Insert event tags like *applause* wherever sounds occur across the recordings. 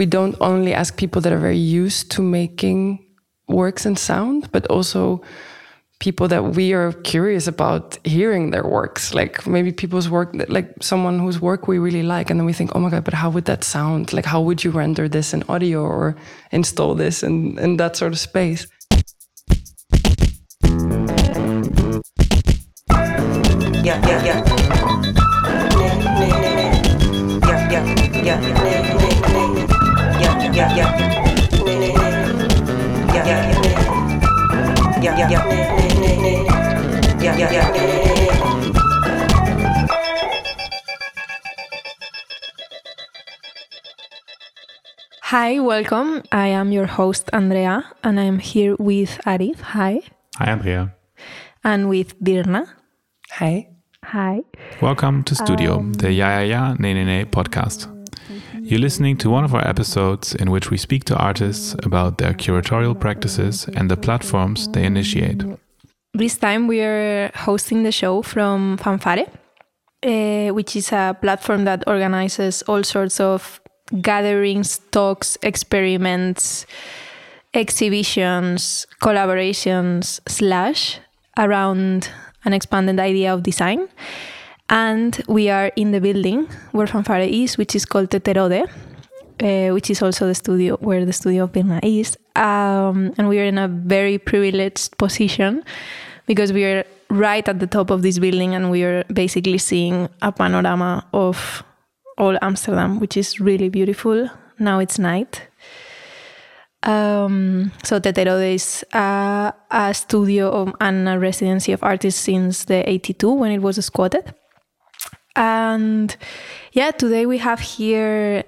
we don't only ask people that are very used to making works and sound, but also people that we are curious about hearing their works. Like maybe people's work, like someone whose work we really like, and then we think, oh my god, but how would that sound? Like how would you render this in audio or install this in, in that sort of space? Yeah, yeah, yeah. Yeah, yeah, yeah yeah, Hi, welcome. I am your host, Andrea, and I'm here with Arif. Hi. Hi, Andrea. And with Birna. Hi. Hi. Welcome to Studio, um, the Ja Ja Ja Nee Nee Nee podcast. You're listening to one of our episodes in which we speak to artists about their curatorial practices and the platforms they initiate. This time we are hosting the show from Fanfare, uh, which is a platform that organizes all sorts of gatherings, talks, experiments, exhibitions, collaborations, slash, around an expanded idea of design. And we are in the building where Fanfare is, which is called Tetterode, uh, which is also the studio where the studio of Birna is. Um, and we are in a very privileged position because we are right at the top of this building and we are basically seeing a panorama of all Amsterdam, which is really beautiful. Now it's night. Um, so Tetterode is uh, a studio and a residency of artists since the 82 when it was squatted. And yeah, today we have here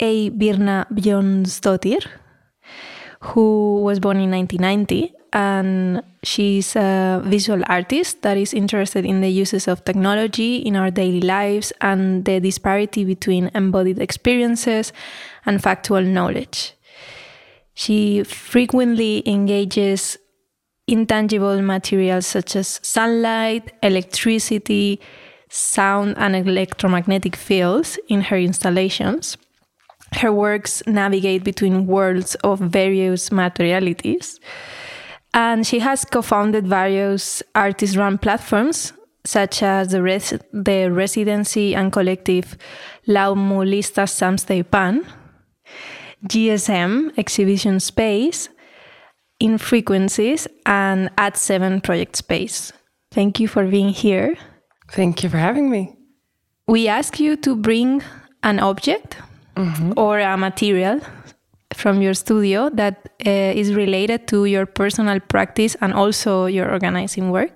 a Birna Björnsdóttir, who was born in 1990 and she's a visual artist that is interested in the uses of technology in our daily lives and the disparity between embodied experiences and factual knowledge. She frequently engages intangible materials such as sunlight, electricity, sound and electromagnetic fields in her installations. Her works navigate between worlds of various materialities. And she has co founded various artist run platforms, such as the, res the residency and collective la Laumulistasamsteypan, GSM Exhibition Space, Infrequencies, and At 7 Project Space. Thank you for being here. Thank you for having me. We ask you to bring an object mm -hmm. or a material from your studio that uh, is related to your personal practice and also your organizing work.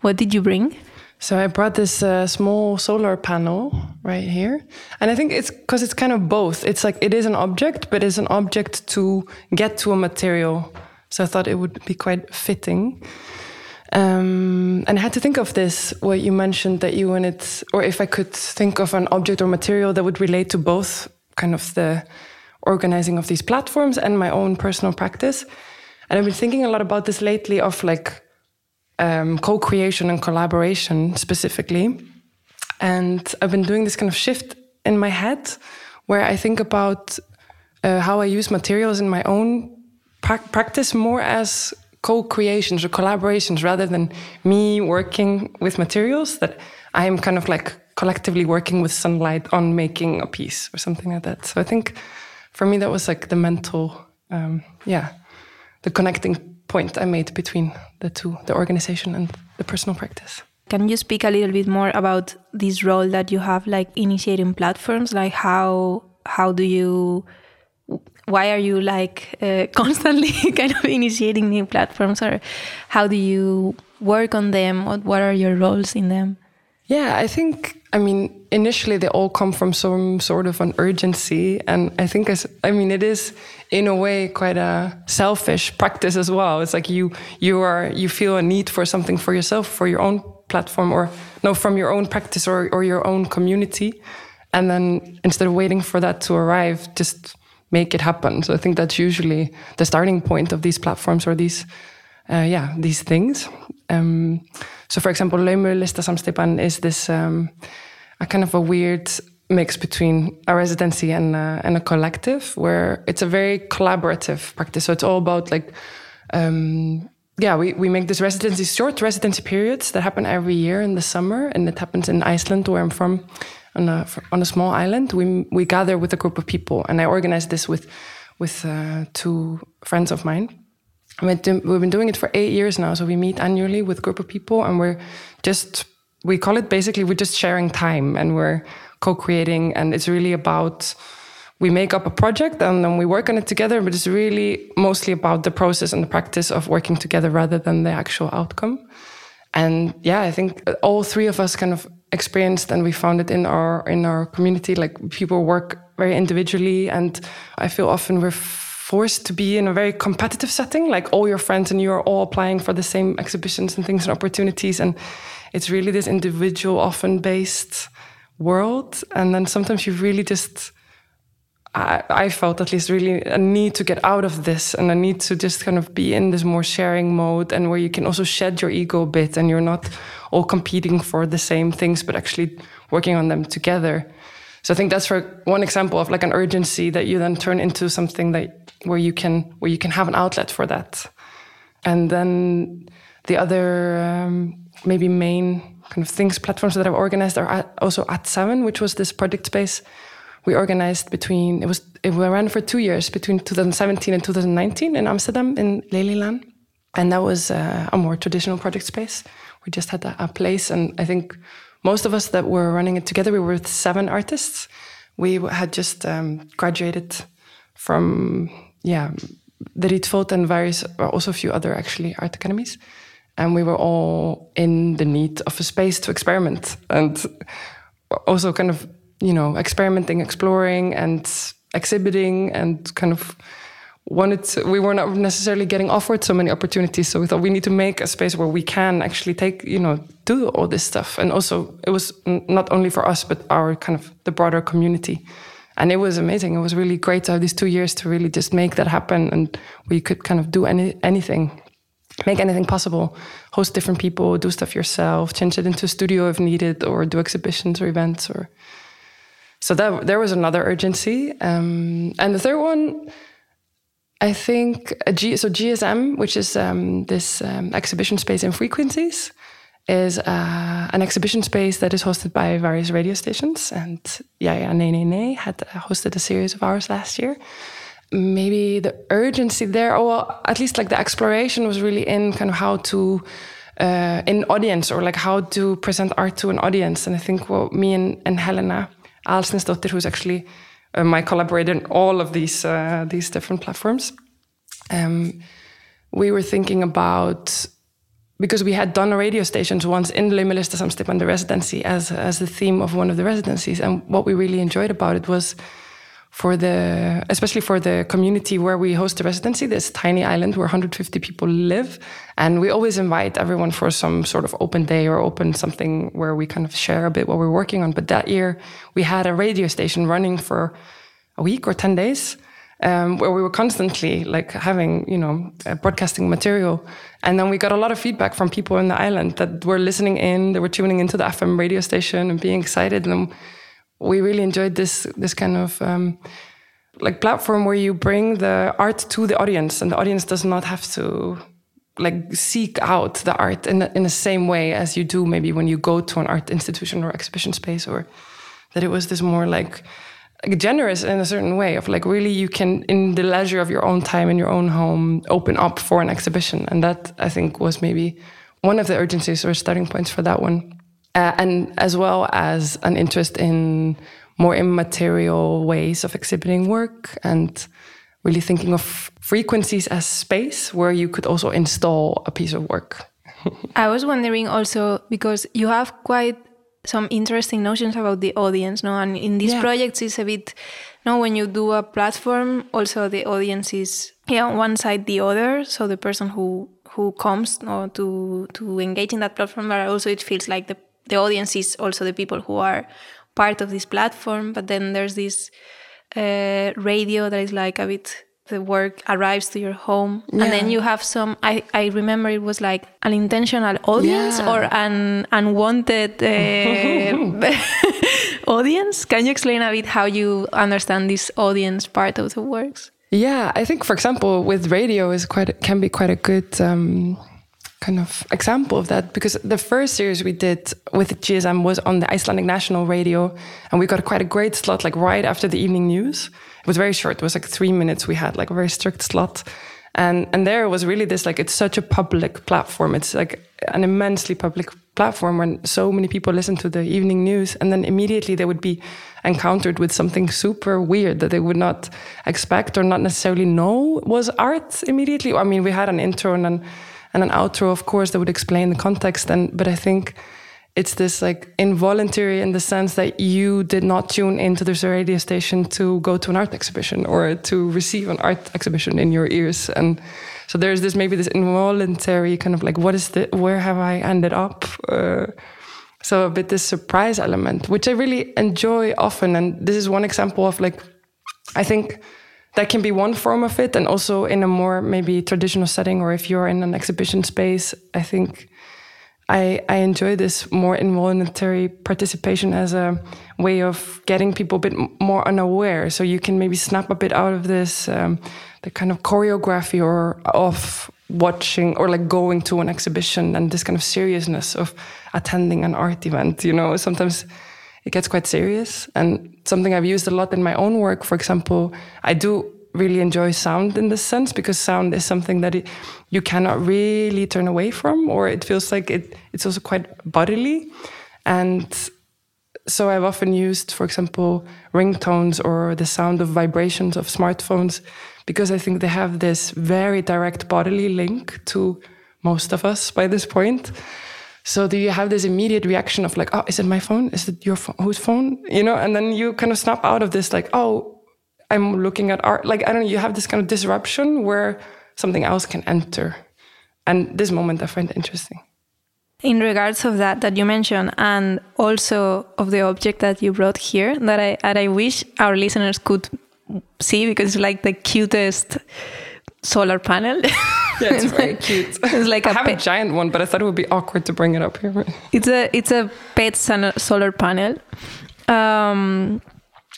What did you bring? So I brought this uh, small solar panel right here, and I think it's because it's kind of both. It's like it is an object, but it's an object to get to a material. So I thought it would be quite fitting. Um, and I had to think of this, what you mentioned that you wanted, or if I could think of an object or material that would relate to both kind of the organizing of these platforms and my own personal practice. And I've been thinking a lot about this lately of like um, co creation and collaboration specifically. And I've been doing this kind of shift in my head where I think about uh, how I use materials in my own pra practice more as co-creations or collaborations rather than me working with materials that I am kind of like collectively working with sunlight on making a piece or something like that. So I think for me that was like the mental, um, yeah, the connecting point I made between the two, the organization and the personal practice. Can you speak a little bit more about this role that you have, like initiating platforms? Like how how do you why are you like uh, *laughs* constantly *laughs* kind of initiating new platforms or how do you work on them? What, what are your roles in them? Yeah i think i mean initially they all come from some sort of an urgency and i think as i mean it is in a way quite a selfish practice as well. It's like you you are you feel a need for something for yourself for your own platform or no from your own practice or, or your own community. And then instead of waiting for that to arrive just make it happen. So I think that's usually the starting point of these platforms or these, uh, yeah, these things. Um, so for example, Laumulistasamsteypan is this um, a kind of a weird mix between a residency and a, and a collective where it's a very collaborative practice. So it's all about like, um, yeah, we, we make this residency short residency periods that happen every year in the summer, and it happens in Iceland, where I'm from, on a on a small island. We we gather with a group of people, and I organize this with with uh, two friends of mine. We've been doing it for eight years now, so we meet annually with a group of people, and we're just we call it basically we're just sharing time, and we're co-creating, and it's really about we make up a project and then we work on it together, but it's really mostly about the process and the practice of working together rather than the actual outcome. And yeah, I think all three of us kind of experienced and we found it in our in our community. Like people work very individually and I feel often we're forced to be in a very competitive setting. Like all your friends and you are all applying for the same exhibitions and things and opportunities and it's really this individual often based world. And then sometimes you really just I, I, felt at least really a need to get out of this and a need to just kind of be in this more sharing mode and where you can also shed your ego a bit and you're not all competing for the same things but actually working on them together. So i think that's for one example of like an urgency that you then turn into something that where you can where you can have an outlet for that. And then the other um, maybe main kind of things platforms that i've organized are at, also at seven which was this project space we organized between it was it ran for two years between 2017 and 2019 in Amsterdam in Lelylaan, and that was uh, a more traditional project space. We just had a, a, place, and I think most of us that were running it together, we were with seven artists. We had just um, graduated from yeah the Rietveld and various also a few other actually art academies, and we were all in the need of a space to experiment and also kind of you know, experimenting, exploring, and exhibiting, and kind of wanted to, we were not necessarily getting offered so many opportunities. So we thought we need to make a space where we can actually take, you know, do all this stuff. And also, it was not only for us, but our kind of the broader community. And it was amazing. It was really great to have these two years to really just make that happen. And we could kind of do any, anything, make anything possible, host different people, do stuff yourself, change it into a studio if needed, or do exhibitions or events or so that there was another urgency. Um, and the third one, I think, G, so GSM, which is um, this um, exhibition space in frequencies, is uh, an exhibition space that is hosted by various radio stations. And yeah, yeah, Nay Nay had hosted a series of ours last year. Maybe the urgency there, or at least like the exploration was really in kind of how to uh, in audience or like how to present art to an audience. And I think what me and, and Helena Aðalsteinsdóttir, who's actually uh, my collaborator in all of these uh, these different platforms. Um, we were thinking about because we had done a radio stations once in Laumulistasamsteypan the residency as as the theme of one of the residencies, and what we really enjoyed about it was for the especially for the community where we host the residency this tiny island where 150 people live. And we always invite everyone for some sort of open day or open something where we kind of share a bit what we're working on. But that year we had a radio station running for a week or 10 days um, where we were constantly like having you know uh, broadcasting material. And then we got a lot of feedback from people in the island that were listening in they were tuning into the fm radio station and being excited. And we really enjoyed this this kind of um, like platform where you bring the art to the audience, and the audience does not have to like seek out the art in the, in the same way as you do maybe when you go to an art institution or exhibition space, or that it was this more like generous in a certain way of like really you can in the leisure of your own time in your own home open up for an exhibition. And that i think was maybe one of the urgencies or starting points for that one uh, and as well as an interest in more immaterial ways of exhibiting work and really thinking of frequencies as space where you could also install a piece of work. *laughs* I was wondering also because you have quite some interesting notions about the audience, no? And in these yeah. projects, it's a bit, no, when you do a platform, also the audience is yeah, on one side the other. So the person who who comes no, to to engage in that platform, but also it feels like the the audience is also the people who are part of this platform. But then there's this uh, radio that is like a bit the work arrives to your home yeah. and then you have some I, I remember it was like an intentional audience yeah. or an unwanted uh, *laughs* audience. Can you explain a bit how you understand this audience part of the works? Yeah, I think, for example, with radio is quite can be quite a good um, kind of example of that because the first series we did with GSM was on the Icelandic National Radio, and we got quite a great slot, like right after the evening news. It was very short; it was like three minutes. We had like a very strict slot, and and there was really this like it's such a public platform. It's like an immensely public platform when so many people listen to the evening news, and then immediately they would be encountered with something super weird that they would not expect or not necessarily know was art immediately. I mean, we had an intro and an, and an outro, of course, that would explain the context. And but I think it's this like involuntary in the sense that you did not tune into this radio station to go to an art exhibition or to receive an art exhibition in your ears. And so there's this maybe this involuntary kind of like, what is the, where have I ended up? Uh, so a bit this surprise element, which I really enjoy often. And this is one example of like, I think that can be one form of it. And also in a more maybe traditional setting, or if you're in an exhibition space, I think I, I enjoy this more involuntary participation as a way of getting people a bit more unaware. So you can maybe snap a bit out of this, um, the kind of choreography or of watching or like going to an exhibition and this kind of seriousness of attending an art event. You know, sometimes it gets quite serious. And something I've used a lot in my own work, for example, I do really enjoy sound in this sense because sound is something that it, you cannot really turn away from, or it feels like it, it's also quite bodily. And so I've often used, for example, ringtones or the sound of vibrations of smartphones because I think they have this very direct bodily link to most of us by this point. So do you have this immediate reaction of like, oh, is it my phone? Is it your phone? Whose phone? You know, and then you kind of snap out of this like, oh, I'm looking at art. Like I don't know, you have this kind of disruption where something else can enter. And this moment I find interesting. In regards of that that you mentioned, and also of the object that you brought here, that I that I wish our listeners could see because it's like the cutest solar panel. *laughs* *laughs* Yeah, it's very cute. It's like I a have a giant one, but I thought it would be awkward to bring it up here. It's a it's a pet sun- solar panel. Um,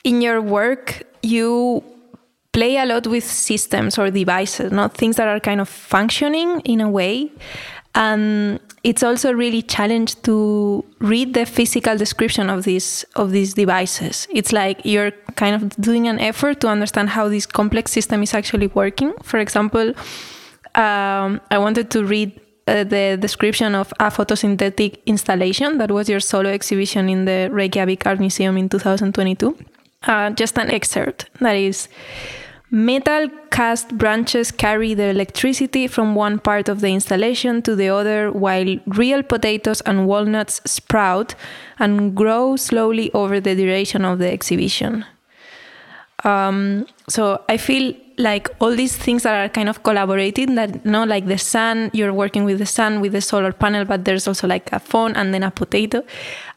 in your work, you play a lot with systems or devices, not things that are kind of functioning in a way. And it's also really challenged to read the physical description of these of these devices. It's like you're kind of doing an effort to understand how this complex system is actually working. For example, um, I wanted to read uh, the description of a photosynthetic installation that was your solo exhibition in the Reykjavik Art Museum in 2022. Uh, just an excerpt that is metal cast branches carry the electricity from one part of the installation to the other while real potatoes and walnuts sprout and grow slowly over the duration of the exhibition um, so I feel like all these things that are kind of collaborating that you know like the sun you're working with the sun with the solar panel but there's also like a phone and then a potato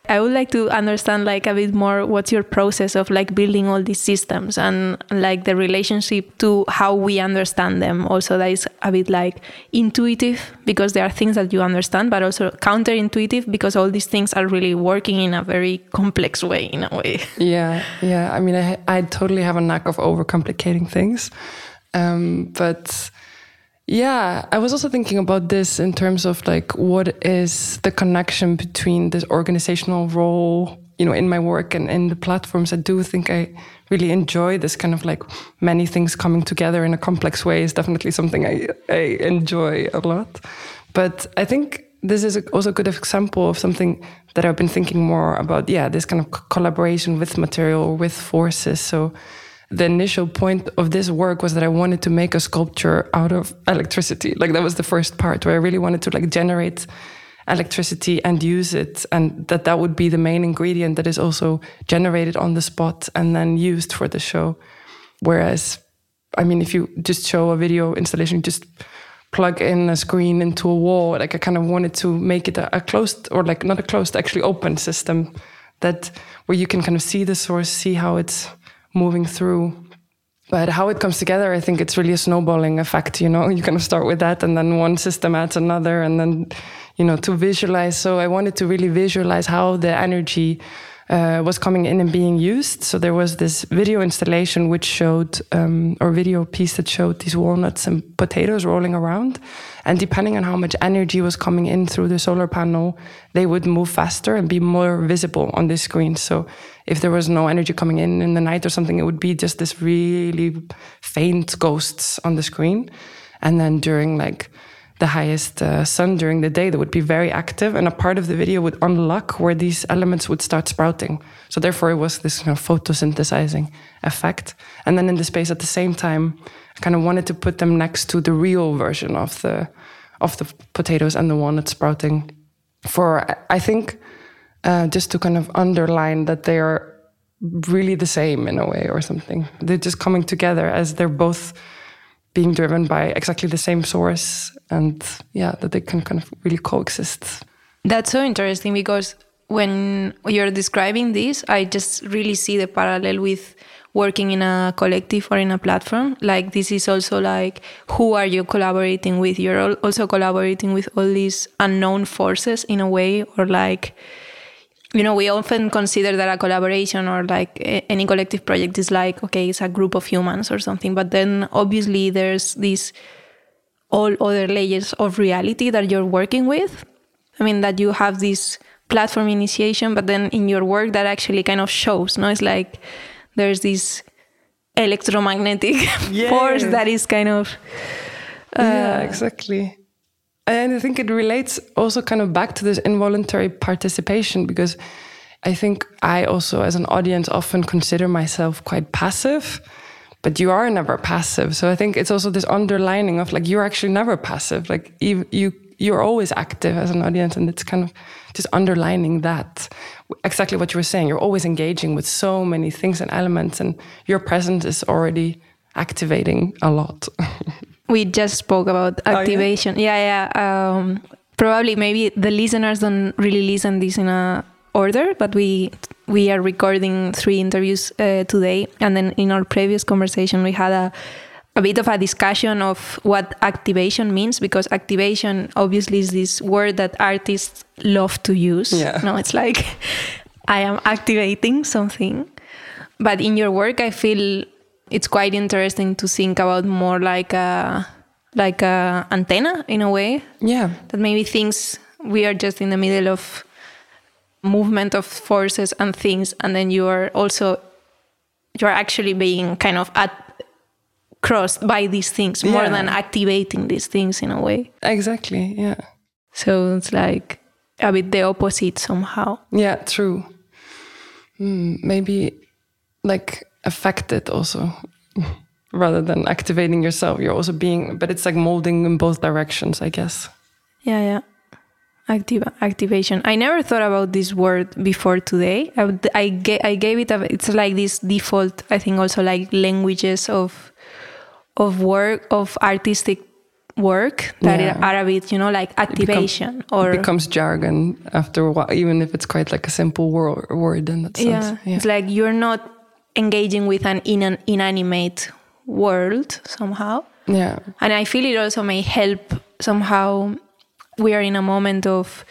i would like to understand like a bit more what's your process of like building all these systems and like the relationship to how we understand them also that is a bit like intuitive because there are things that you understand but also counterintuitive because all these things are really working in a very complex way in a way *laughs* Yeah, yeah. I mean, I, I totally have a knack of overcomplicating things. Um, but yeah, I was also thinking about this in terms of like what is the connection between this organizational role, you know, in my work and in the platforms. I do think I really enjoy this kind of like many things coming together in a complex way is definitely something I, I enjoy a lot. But I think this is also a good example of something that I've been thinking more about. Yeah, this kind of collaboration with material, with forces. So the initial point of this work was that I wanted to make a sculpture out of electricity. Like that was the first part where I really wanted to like generate electricity and use it and that that would be the main ingredient that is also generated on the spot and then used for the show. Whereas I mean if you just show a video installation, just plug in a screen into a wall. Like I kind of wanted to make it a, a closed or like not a closed, actually open system that where you can kind of see the source, see how it's moving through. But how it comes together, I think it's really a snowballing effect. You know, you kind of start with that, and then one system adds another, and then, you know, to visualize. So I wanted to really visualize how the energy uh, was coming in and being used. So there was this video installation which showed, um, or video piece that showed these walnuts and potatoes rolling around. And depending on how much energy was coming in through the solar panel, they would move faster and be more visible on the screen. So if there was no energy coming in in the night or something, it would be just this really faint ghosts on the screen. And then during like the highest uh, sun during the day that would be very active and a part of the video would unlock where these elements would start sprouting. So therefore it was this kind of photosynthesizing effect. And then in the space at the same time i kind of wanted to put them next to the real version of the of the potatoes and the walnut sprouting for i think uh, just to kind of underline that they are really the same in a way or something. They're just coming together as they're both being driven by exactly the same source and yeah that they can kind of really coexist. That's so interesting because when you're describing this i just really see the parallel with working in a collective or in a platform. Like this is also like who are you collaborating with? You're also collaborating with all these unknown forces in a way or like you know, we often consider that a collaboration or like any collective project is like, okay, it's a group of humans or something. But then obviously there's these all other layers of reality that you're working with. I mean, that you have this platform initiation, but then in your work that actually kind of shows, no? It's like there's this electromagnetic *laughs* yeah. force that is kind of. Uh, yeah, exactly. And I think it relates also kind of back to this involuntary participation because I think I also, as an audience, often consider myself quite passive, but you are never passive. So I think it's also this underlining of like you're actually never passive. Like you, you you're always active as an audience, and it's kind of just underlining that exactly what you were saying. You're always engaging with so many things and elements, and your presence is already activating a lot. *laughs* we just spoke about activation. Oh, yeah, yeah. yeah. Um, probably maybe the listeners don't really listen this in a order, but we we are recording three interviews uh, today, and then in our previous conversation we had a a bit of a discussion of what activation means because activation obviously is this word that artists love to use. Yeah. No, it's like *laughs* I am activating something. But in your work, I feel it's quite interesting to think about more like a like a antenna in a way. Yeah. That maybe things we are just in the middle of movement of forces and things, and then you are also you're actually being kind of at crossed by these things more yeah. than activating these things in a way. Exactly. Yeah. So it's like a bit the opposite somehow. Yeah. True. Mm, maybe like affected also rather than activating yourself you're also being but it's like molding in both directions i guess yeah yeah active activation i never thought about this word before today i I, ga- I gave it a it's like this default i think also like languages of of work of artistic work that yeah. are a bit you know like activation become, or becomes jargon after a while even if it's quite like a simple word, word in that sense yeah. yeah. it's like you're not engaging with an in inanimate world somehow. Yeah. And I feel it also may help somehow we are in a moment of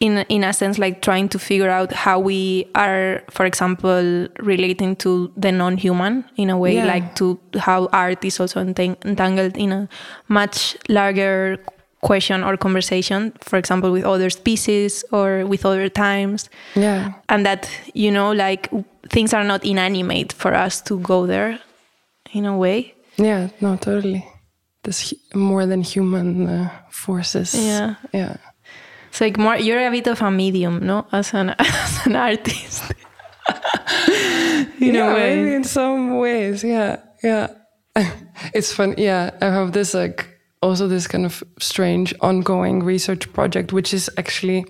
in in a sense like trying to figure out how we are for example relating to the non-human in a way yeah. like to how art is also entangled in a much larger question or conversation for example with other species or with other times. Yeah. And that you know like things are not inanimate for us to go there in a way. Yeah no totally. This more than human uh, forces. Yeah. Yeah. It's like more you're a bit of a medium no? As an *laughs* as an artist. *laughs* In yeah, a way. in some ways yeah yeah. *laughs* It's fun yeah i have this like also this kind of strange ongoing research project, which is actually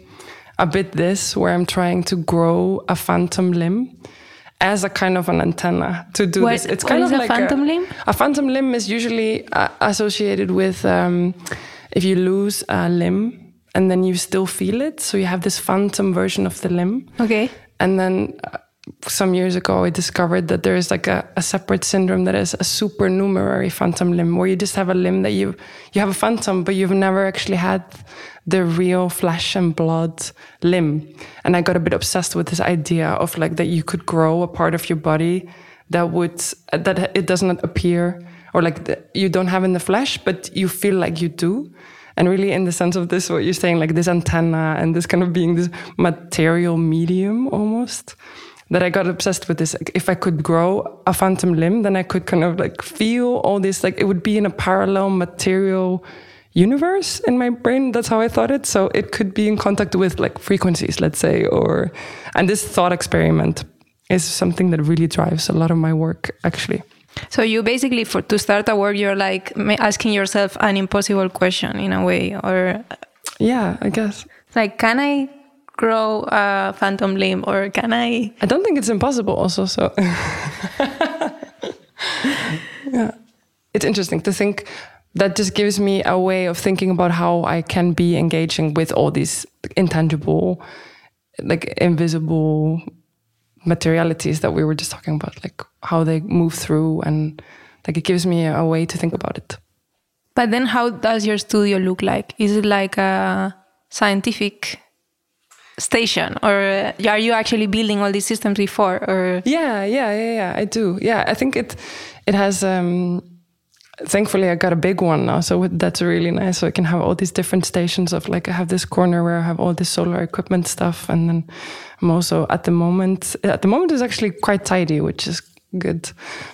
a bit this, where I'm trying to grow a phantom limb as a kind of an antenna to do what, this. It's kind of like a phantom a, limb. A phantom limb is usually uh, associated with um, if you lose a limb and then you still feel it, so you have this phantom version of the limb. Okay. And then uh, some years ago, I discovered that there is like a, a separate syndrome that is a supernumerary phantom limb, where you just have a limb that you you have a phantom, but you've never actually had the real flesh and blood limb. And I got a bit obsessed with this idea of like that you could grow a part of your body that would that it does not appear or like the, you don't have in the flesh, but you feel like you do. And really, in the sense of this, what you're saying, like this antenna and this kind of being this material medium almost, that I got obsessed with this. Like, if I could grow a phantom limb, then I could kind of like feel all this, like it would be in a parallel material universe in my brain. That's how I thought it. So it could be in contact with like frequencies, let's say, or, and this thought experiment is something that really drives a lot of my work, actually. So you basically, for to start a work, you're like asking yourself an impossible question in a way, or yeah, I guess. Like, can I grow a phantom limb, or can I? I don't think it's impossible. Also, so *laughs* yeah, it's interesting to think. That just gives me a way of thinking about how I can be engaging with all these intangible, like invisible materialities that we were just talking about, like how they move through, and like it gives me a way to think about it. But then, how does your studio look like? Is it like a scientific station, or are you actually building all these systems before? Or yeah, yeah, yeah, yeah, I do. Yeah, I think it it has. Um, thankfully I got a big one now, so that's really nice. So I can have all these different stations of like I have this corner where I have all this solar equipment stuff, and then I'm also at the moment at the moment is actually quite tidy, which is good.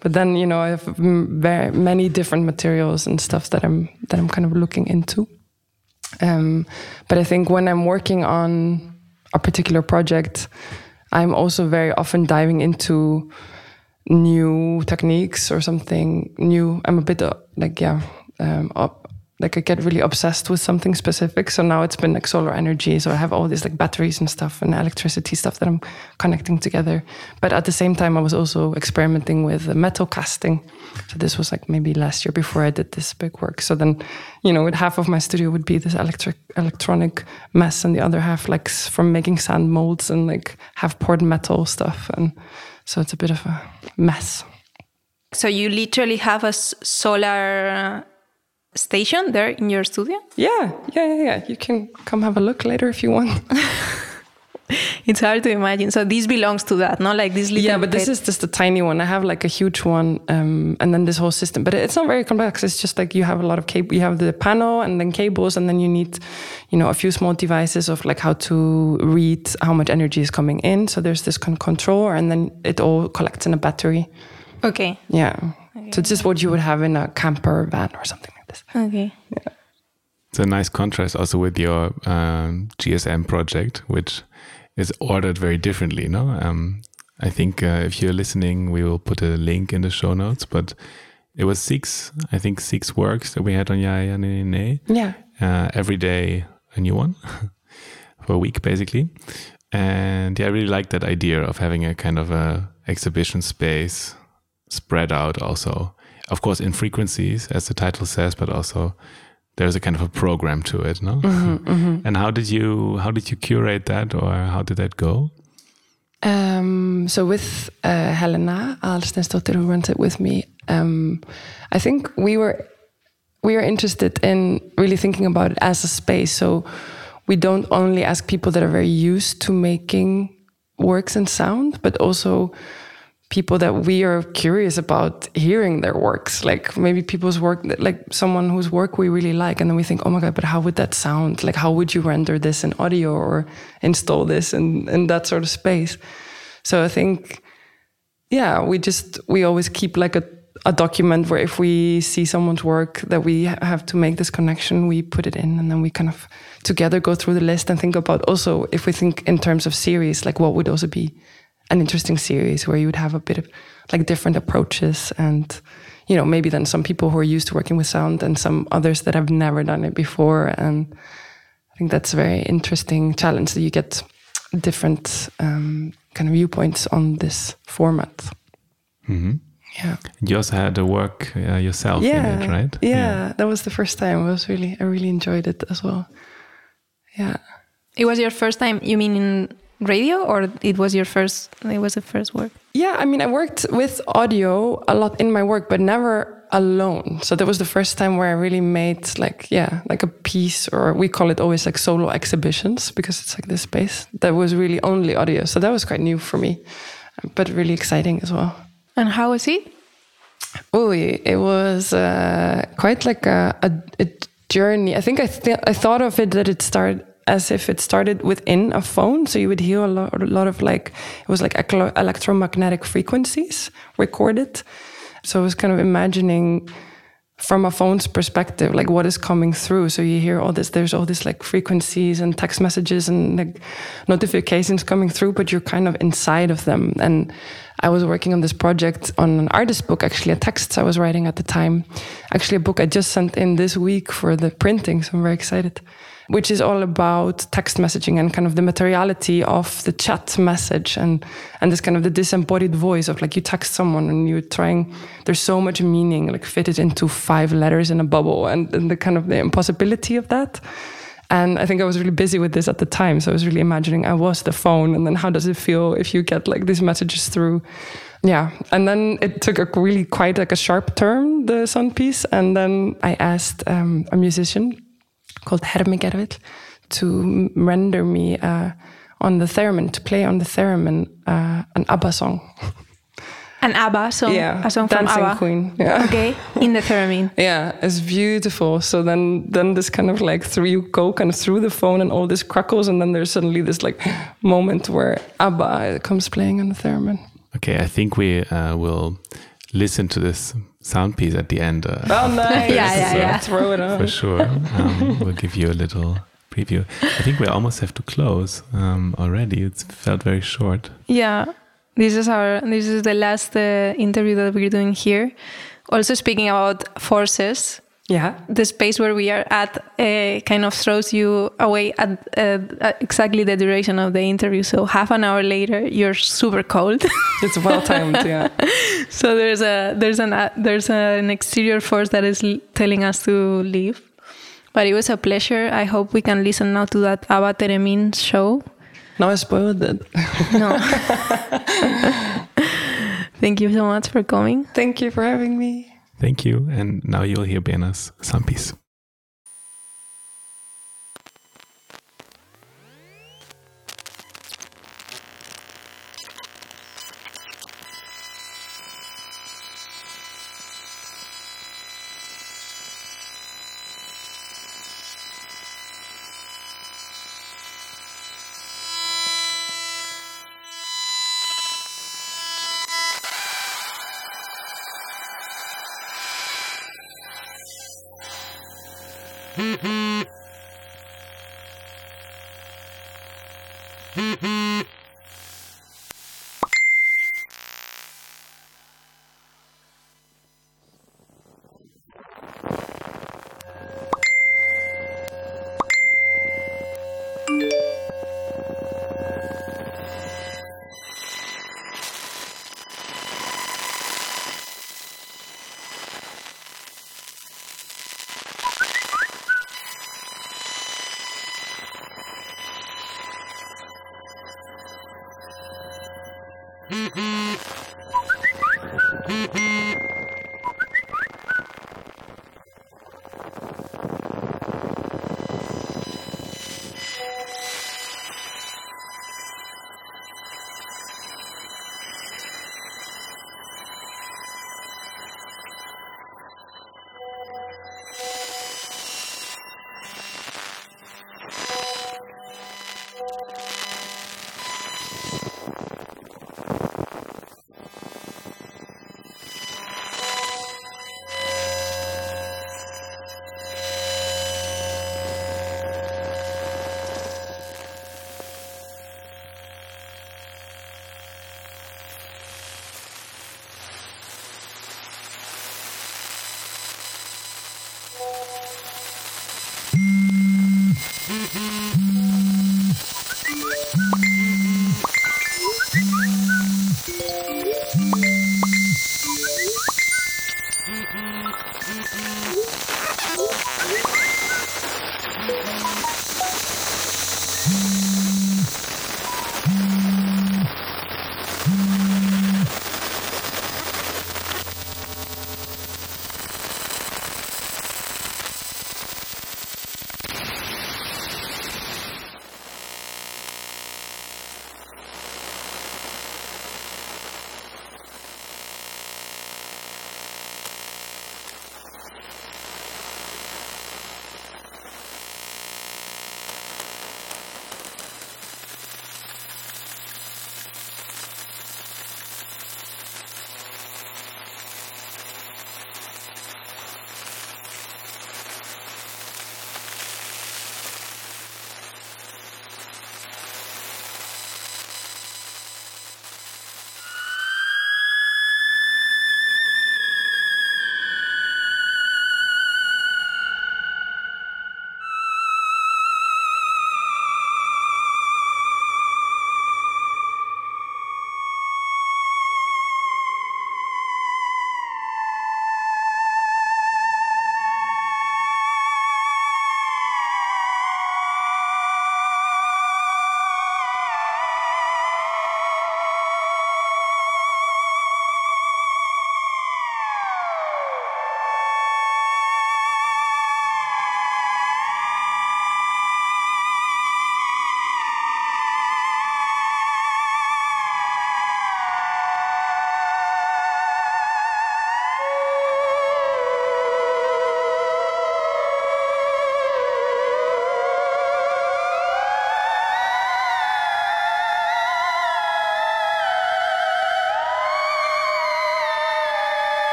But then you know I have very many different materials and stuff that I'm that I'm kind of looking into. Um, but I think when I'm working on a particular project, I'm also very often diving into new techniques or something new. I'm a bit uh, like yeah, um, up, like I get really obsessed with something specific. So now it's been like solar energy. So I have all these like batteries and stuff and electricity stuff that I'm connecting together. But at the same time, I was also experimenting with metal casting. So this was like maybe last year before I did this big work. So then, you know, with half of my studio would be this electric electronic mess, and the other half like from making sand molds and like have poured metal stuff. And so it's a bit of a mess. So you literally have a solar station there in your studio? Yeah, yeah, yeah, yeah. You can come have a look later if you want. *laughs* it's hard to imagine. So this belongs to that, not like this little. Yeah, but this is just a tiny one. I have like a huge one, um, and then this whole system. But it's not very complex. It's just like you have a lot of cable. You have the panel and then cables, and then you need, you know, a few small devices of like how to read how much energy is coming in. So there's this kind of controller, and then it all collects in a battery. Okay. Yeah. Okay. So it's just what you would have in a camper van or something like this. Okay. Yeah. It's a nice contrast also with your um, GSM project, which is ordered very differently. No, um, I think uh, if you're listening, we will put a link in the show notes. But it was six, I think, six works that we had on Ja Ja Nee Nee. Yeah. Uh, every day a new one *laughs* for a week, basically. And yeah, I really like that idea of having a kind of a exhibition space spread out also of course in frequencies as the title says but also there's a kind of a program to it no? Mm-hmm, mm-hmm. *laughs* and how did you how did you curate that or how did that go? Um, so with uh, Helena Aðalsteinsdóttir who runs it with me um, I think we were we are interested in really thinking about it as a space. So we don't only ask people that are very used to making works and sound but also people that we are curious about hearing their works. Like maybe people's work like someone whose work we really like and then we think oh my god but how would that sound? Like how would you render this in audio or install this in, in that sort of space? So i think yeah we just we always keep like a, a document where if we see someone's work that we have to make this connection we put it in and then we kind of together go through the list and think about also if we think in terms of series like what would also be an interesting series where you would have a bit of like different approaches and you know maybe then some people who are used to working with sound and some others that have never done it before. And i think that's a very interesting challenge that you get different um, kind of viewpoints on this format. Mm-hmm. yeah. You also had to work uh, yourself yeah, in it right? Yeah, yeah. that was the first time. It was really i really enjoyed it as well. Yeah. It was your first time you mean in radio, or it was your first? It was the first work. Yeah, I mean, I worked with audio a lot in my work, but never alone. So that was the first time where I really made like yeah, like a piece, or we call it always like solo exhibitions because it's like this space that was really only audio. So that was quite new for me, but really exciting as well. And how was it? Oh, it was uh, quite like a, a, a, journey. I think I th- I thought of it that it started as if it started within a phone. So you would hear a lot, a lot of like it was like electromagnetic frequencies recorded. So I was kind of imagining from a phone's perspective, like what is coming through. So you hear all this, there's all this like frequencies and text messages and like notifications coming through, but you're kind of inside of them. And I was working on this project on an artist book, actually, a text I was writing at the time. Actually, a book I just sent in this week for the printing. So I'm very excited which is all about text messaging and kind of the materiality of the chat message and and this kind of the disembodied voice of like you text someone and you're trying there's so much meaning like fitted into five letters in a bubble and, and the kind of the impossibility of that and I think I was really busy with this at the time. So I was really imagining I was the phone. And then how does it feel if you get like these messages through? Yeah. And then it took a really quite like a sharp turn, the sun piece. And then I asked um, a musician called Hermigervill to render me uh, on the theremin, to play on the theremin uh, an ABBA song. *laughs* An ABBA song, yeah, a song Dancing from ABBA. Queen. Yeah. Okay, in the theremin. *laughs* Yeah, it's beautiful. So then, then this kind of like through you go kind of through the phone and all this crackles, and then there's suddenly this like *gasps* moment where ABBA comes playing on the theremin. Okay, I think we uh, will listen to this sound piece at the end. Uh, oh, nice! yeah, yeah, yeah. Throw it on for sure. Um, we'll give you a little preview. I think we almost have to close um, already. It's felt very short. Yeah, this is our this is the last uh, interview that we're doing here. Also speaking about forces. Yeah. The space where we are at uh, kind of throws you away at, uh, exactly the duration of the interview. So half an hour later, you're super cold. *laughs* it's well timed, yeah. *laughs* so there's a there's an uh, there's an exterior force that is telling us to leave. But it was a pleasure. I hope we can listen now to that ABBA Theremin show. Now I spoiled it. no. *laughs* Thank you so much for coming. Thank you for having me. Thank you. And now you'll hear Birna's sound piece. Mm-hmm.